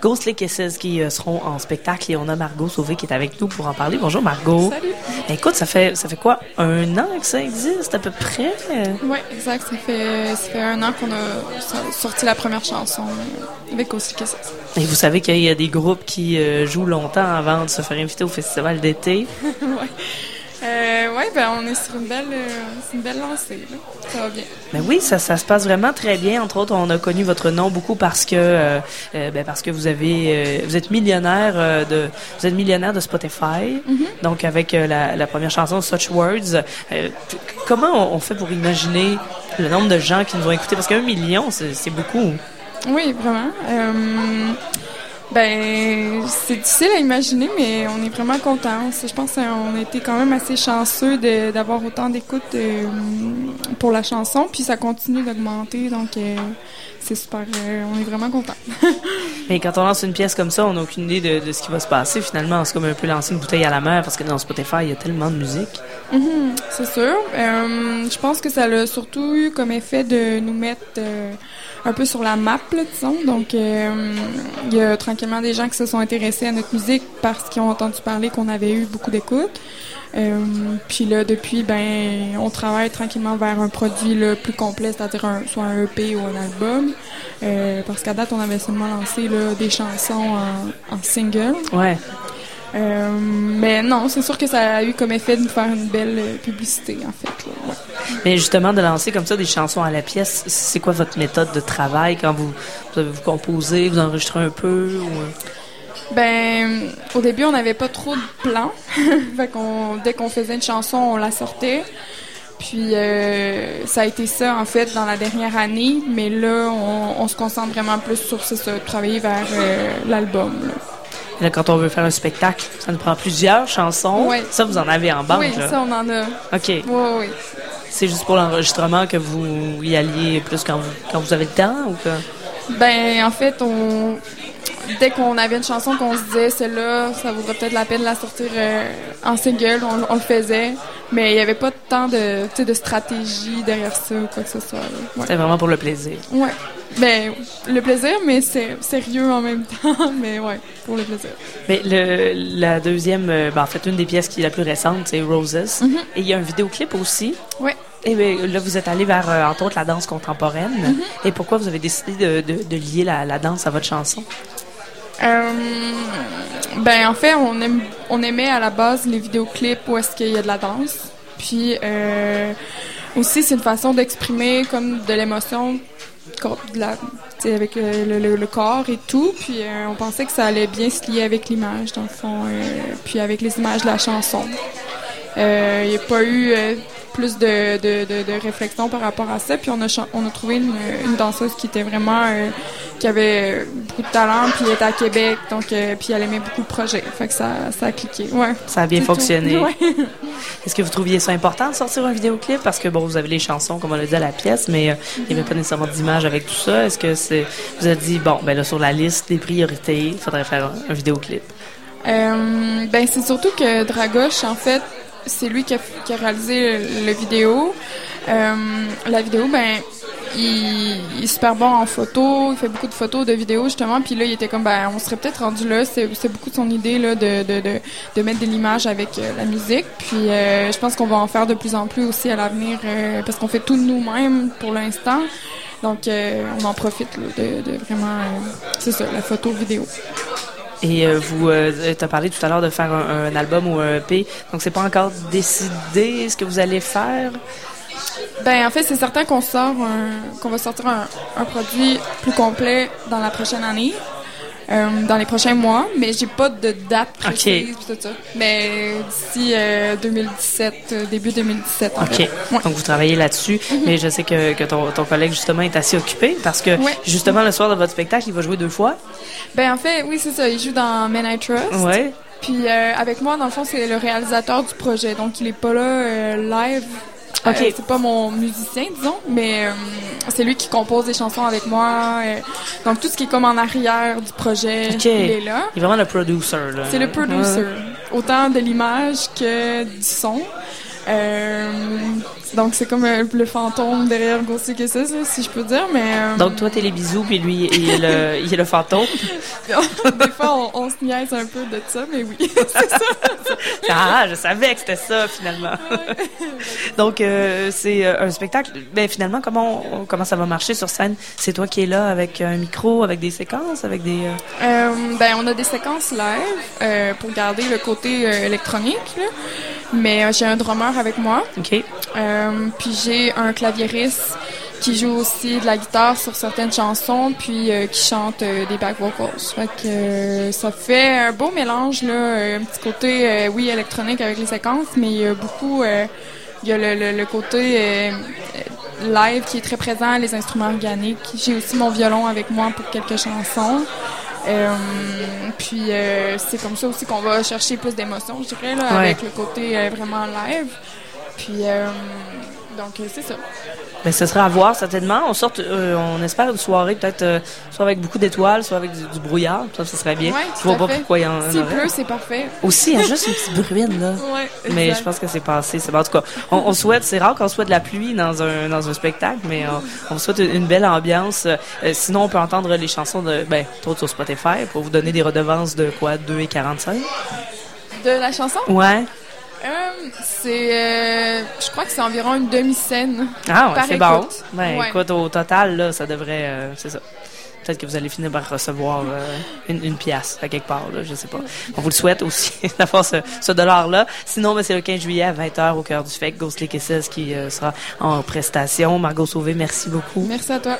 Ghostly Kisses qui euh, seront en spectacle et on a Margot Sauvé qui est avec nous pour en parler. Bonjour Margot. Salut. Écoute, ça fait ça fait quoi? Un an que ça existe à peu près? Oui, exact. Ça fait ça fait un an qu'on a so- sorti la première chanson avec Ghostly Kisses. Et vous savez qu'il y a des groupes qui euh, jouent longtemps avant de se faire inviter au festival d'été. ouais. Ben on est sur une belle, euh, une belle lancée. Là. Ça va bien. Ben oui, ça, ça se passe vraiment très bien. Entre autres, on a connu votre nom beaucoup parce que euh, euh, ben parce que vous avez vous êtes millionnaire de vous êtes millionnaire de Spotify. Donc avec la, la première chanson Such Words, comment on, on fait pour imaginer le nombre de gens qui nous ont écoutés? Parce qu'un million c'est beaucoup. Oui, vraiment. Ben, c'est difficile à imaginer, mais on est vraiment contents. Je pense qu'on a été quand même assez chanceux d'avoir autant d'écoute euh, pour la chanson, puis ça continue d'augmenter, donc euh, c'est super. euh, on est vraiment contents. Mais quand on lance une pièce comme ça, on n'a aucune idée de, de ce qui va se passer. Finalement, c'est comme un peu lancer une bouteille à la mer parce que dans Spotify, il y a tellement de musique. Mhm, c'est sûr. Euh, je pense que ça a surtout eu comme effet de nous mettre un peu sur la map, là, disons. Donc, il y a tranquillement des gens qui se sont intéressés à notre musique parce qu'ils ont entendu parler qu'on avait eu beaucoup d'écoute. Euh, puis là, depuis, ben, on travaille tranquillement vers un produit là, plus complet, c'est-à-dire un, soit un EP ou un album. Euh, parce qu'à date, on avait seulement lancé là, des chansons en, en single. Ouais. Euh, mais non, c'est sûr que ça a eu comme effet de nous faire une belle publicité, en fait. Mais justement, de lancer comme ça des chansons à la pièce, c'est quoi votre méthode de travail quand vous, vous, vous composez, vous enregistrez un peu ou... euh? Ben, au début, on n'avait pas trop de plans. fait qu'on, dès qu'on faisait une chanson, on la sortait. Puis euh, ça a été ça, en fait, dans la dernière année. Mais là, on, on se concentre vraiment plus sur ça, travailler vers euh, l'album. là. Et Là, quand on veut faire un spectacle, ça nous prend plusieurs chansons. Ouais. Ça, vous en avez en banque, oui, là. ça, on en a. OK. Oui, oui. C'est juste pour l'enregistrement que vous y alliez plus quand vous, quand vous avez le temps ou que... Ben, en fait, on dès qu'on avait une chanson qu'on se disait, celle-là, ça vaudrait peut-être la peine de la sortir euh, en single, on, on le faisait. Mais il n'y avait pas tant de, de stratégie derrière ça ou quoi que ce soit. Ouais. C'était vraiment pour le plaisir. ouais. Ben, le plaisir, mais c'est sérieux en même temps. mais ouais, pour le plaisir. Mais le, la deuxième, euh, ben, en fait, une des pièces qui est la plus récente, c'est Roses. Mhm. Et il y a un vidéoclip aussi. Ouais. Et ben, là, vous êtes allé vers, euh, entre autres, la danse contemporaine. Mm-hmm. Et pourquoi vous avez décidé de, de, de lier la, la danse à votre chanson? Euh, ben en fait, on aime, on aimait à la base les vidéoclips où est-ce qu'il y a de la danse. Puis euh, aussi, c'est une façon d'exprimer comme de l'émotion de la- avec euh, le, le- le corps et tout. Puis euh, on pensait que ça allait bien se lier avec l'image, dans le fond, euh, puis avec les images de la chanson. Il n'y a pas eu plus de, de, de, de réflexion par rapport à ça. Puis on a, on a trouvé une, une danseuse qui était vraiment... euh, qui avait beaucoup de talent, puis elle était à Québec, donc euh, puis elle aimait beaucoup le projet. Fait que ça, ça a cliqué. Ouais. Ça a bien fonctionné. Ouais. Est-ce que vous trouviez ça important de sortir un vidéoclip? Parce que, bon, vous avez les chansons, comme on l'a dit, à la pièce, mais euh, il n'y avait pas nécessairement d'image avec tout ça. Est-ce que c'est, vous avez dit, bon, ben là, sur la liste des priorités, il faudrait faire un, un vidéoclip? Euh, ben c'est surtout que Dragoche, en fait, c'est lui qui a, réalisé le, vidéo. Euh, la vidéo, ben il, est super bon en photo, il fait beaucoup de photos, de vidéos justement. Puis là, il était comme, ben on serait peut-être rendu là. C'est beaucoup de son idée là de de, de, de mettre de l'image avec euh, la musique. Puis euh, je pense qu'on va en faire de plus en plus aussi à l'avenir parce qu'on fait tout nous-mêmes pour l'instant. Donc on en profite là, de, de vraiment, c'est ça, la photo vidéo. Et euh, vous, euh, parlé tout à l'heure de faire un, album ou un EP, donc c'est pas encore décidé ce que vous allez faire? Ben en fait, c'est certain qu'on sort qu'on va sortir un produit plus complet dans la prochaine année, euh, dans les prochains mois, mais j'ai pas de date précise tout ça. Mais d'ici euh, 2017, euh, début 2017. en OK. fait. Ouais. Donc, vous travaillez là-dessus. Mais je sais que, que ton, ton collègue, justement, est assez occupé parce que, Ouais. justement, le soir de votre spectacle, il va jouer deux fois. Ben en fait, oui, c'est ça. Il joue dans Men I Trust. Ouais. Puis euh, avec moi, dans le fond, c'est le réalisateur du projet, donc il est pas là euh, live. Ok. Euh, c'est pas mon musicien, disons, mais euh, c'est lui qui compose des chansons avec moi. euh, donc tout ce qui est comme en arrière du projet, Ok. il est là. Il est vraiment le producer, là. C'est le producer, Ouais. autant de l'image que du son. Euh, donc c'est comme euh, le fantôme derrière Ghostly Kisses, là, si je peux dire, mais... euh, Donc, toi, t'es les bisous, puis lui, il est le, il est le fantôme. des fois, on, on se niaise un peu de ça, mais oui, c'est ça. Ah, je savais que c'était ça, finalement. Donc, c'est un spectacle. Ben, finalement, comment, on- comment ça va marcher sur scène? C'est toi qui es là avec un micro, avec des séquences, avec des... ben, on a des séquences live pour garder le côté électronique, là. mais j'ai un drummer avec moi. OK. Euh, puis j'ai un claviériste qui joue aussi de la guitare sur certaines chansons, puis euh, qui chante euh, des back vocals. Fait que euh, ça fait un beau mélange là, un petit côté oui électronique avec les séquences, mais il y a beaucoup il y a le, le- le côté live qui est très présent, les instruments organiques. J'ai aussi mon violon avec moi pour quelques chansons. Euh, puis euh, c'est comme ça aussi qu'on va chercher plus d'émotions, je dirais, là, Ouais. avec le côté euh, vraiment live. Puis euh, donc euh, c'est ça. Ben, ce sera à voir, certainement. On sort, euh, on espère une soirée, peut-être, euh, soit avec beaucoup d'étoiles, soit avec du, du brouillard. Ça, ce serait bien. Ouais, Je vois pas fait. pourquoi il y en S'il aurait. pleut, c'est parfait. Aussi, il y a juste une petite bruine, là. Ouais, Mais je pense que c'est passé. C'est bon. En tout cas, on, on souhaite, c'est rare qu'on souhaite la pluie dans un dans un spectacle, mais on, on souhaite une, une belle ambiance. Euh, sinon, on peut entendre les chansons de ben, trop sur Spotify pour vous donner des redevances de quoi, 2 et 45. De la chanson, Ouais. Euh, c'est, euh, je crois que c'est environ une demi-scène. Ah ouais, c'est bon. Ben Ouais. écoute, au total là, ça devrait, euh, c'est ça. Peut-être que vous allez finir par recevoir euh, une, une pièce à quelque part, là, je sais pas. On vous le souhaite aussi d'avoir ce, ce dollar-là. Sinon, ben, c'est le 15 juillet à 20h au cœur du FEC, Ghostly Kisses qui euh, sera en prestation. Margot Sauvé, merci beaucoup. Merci à toi.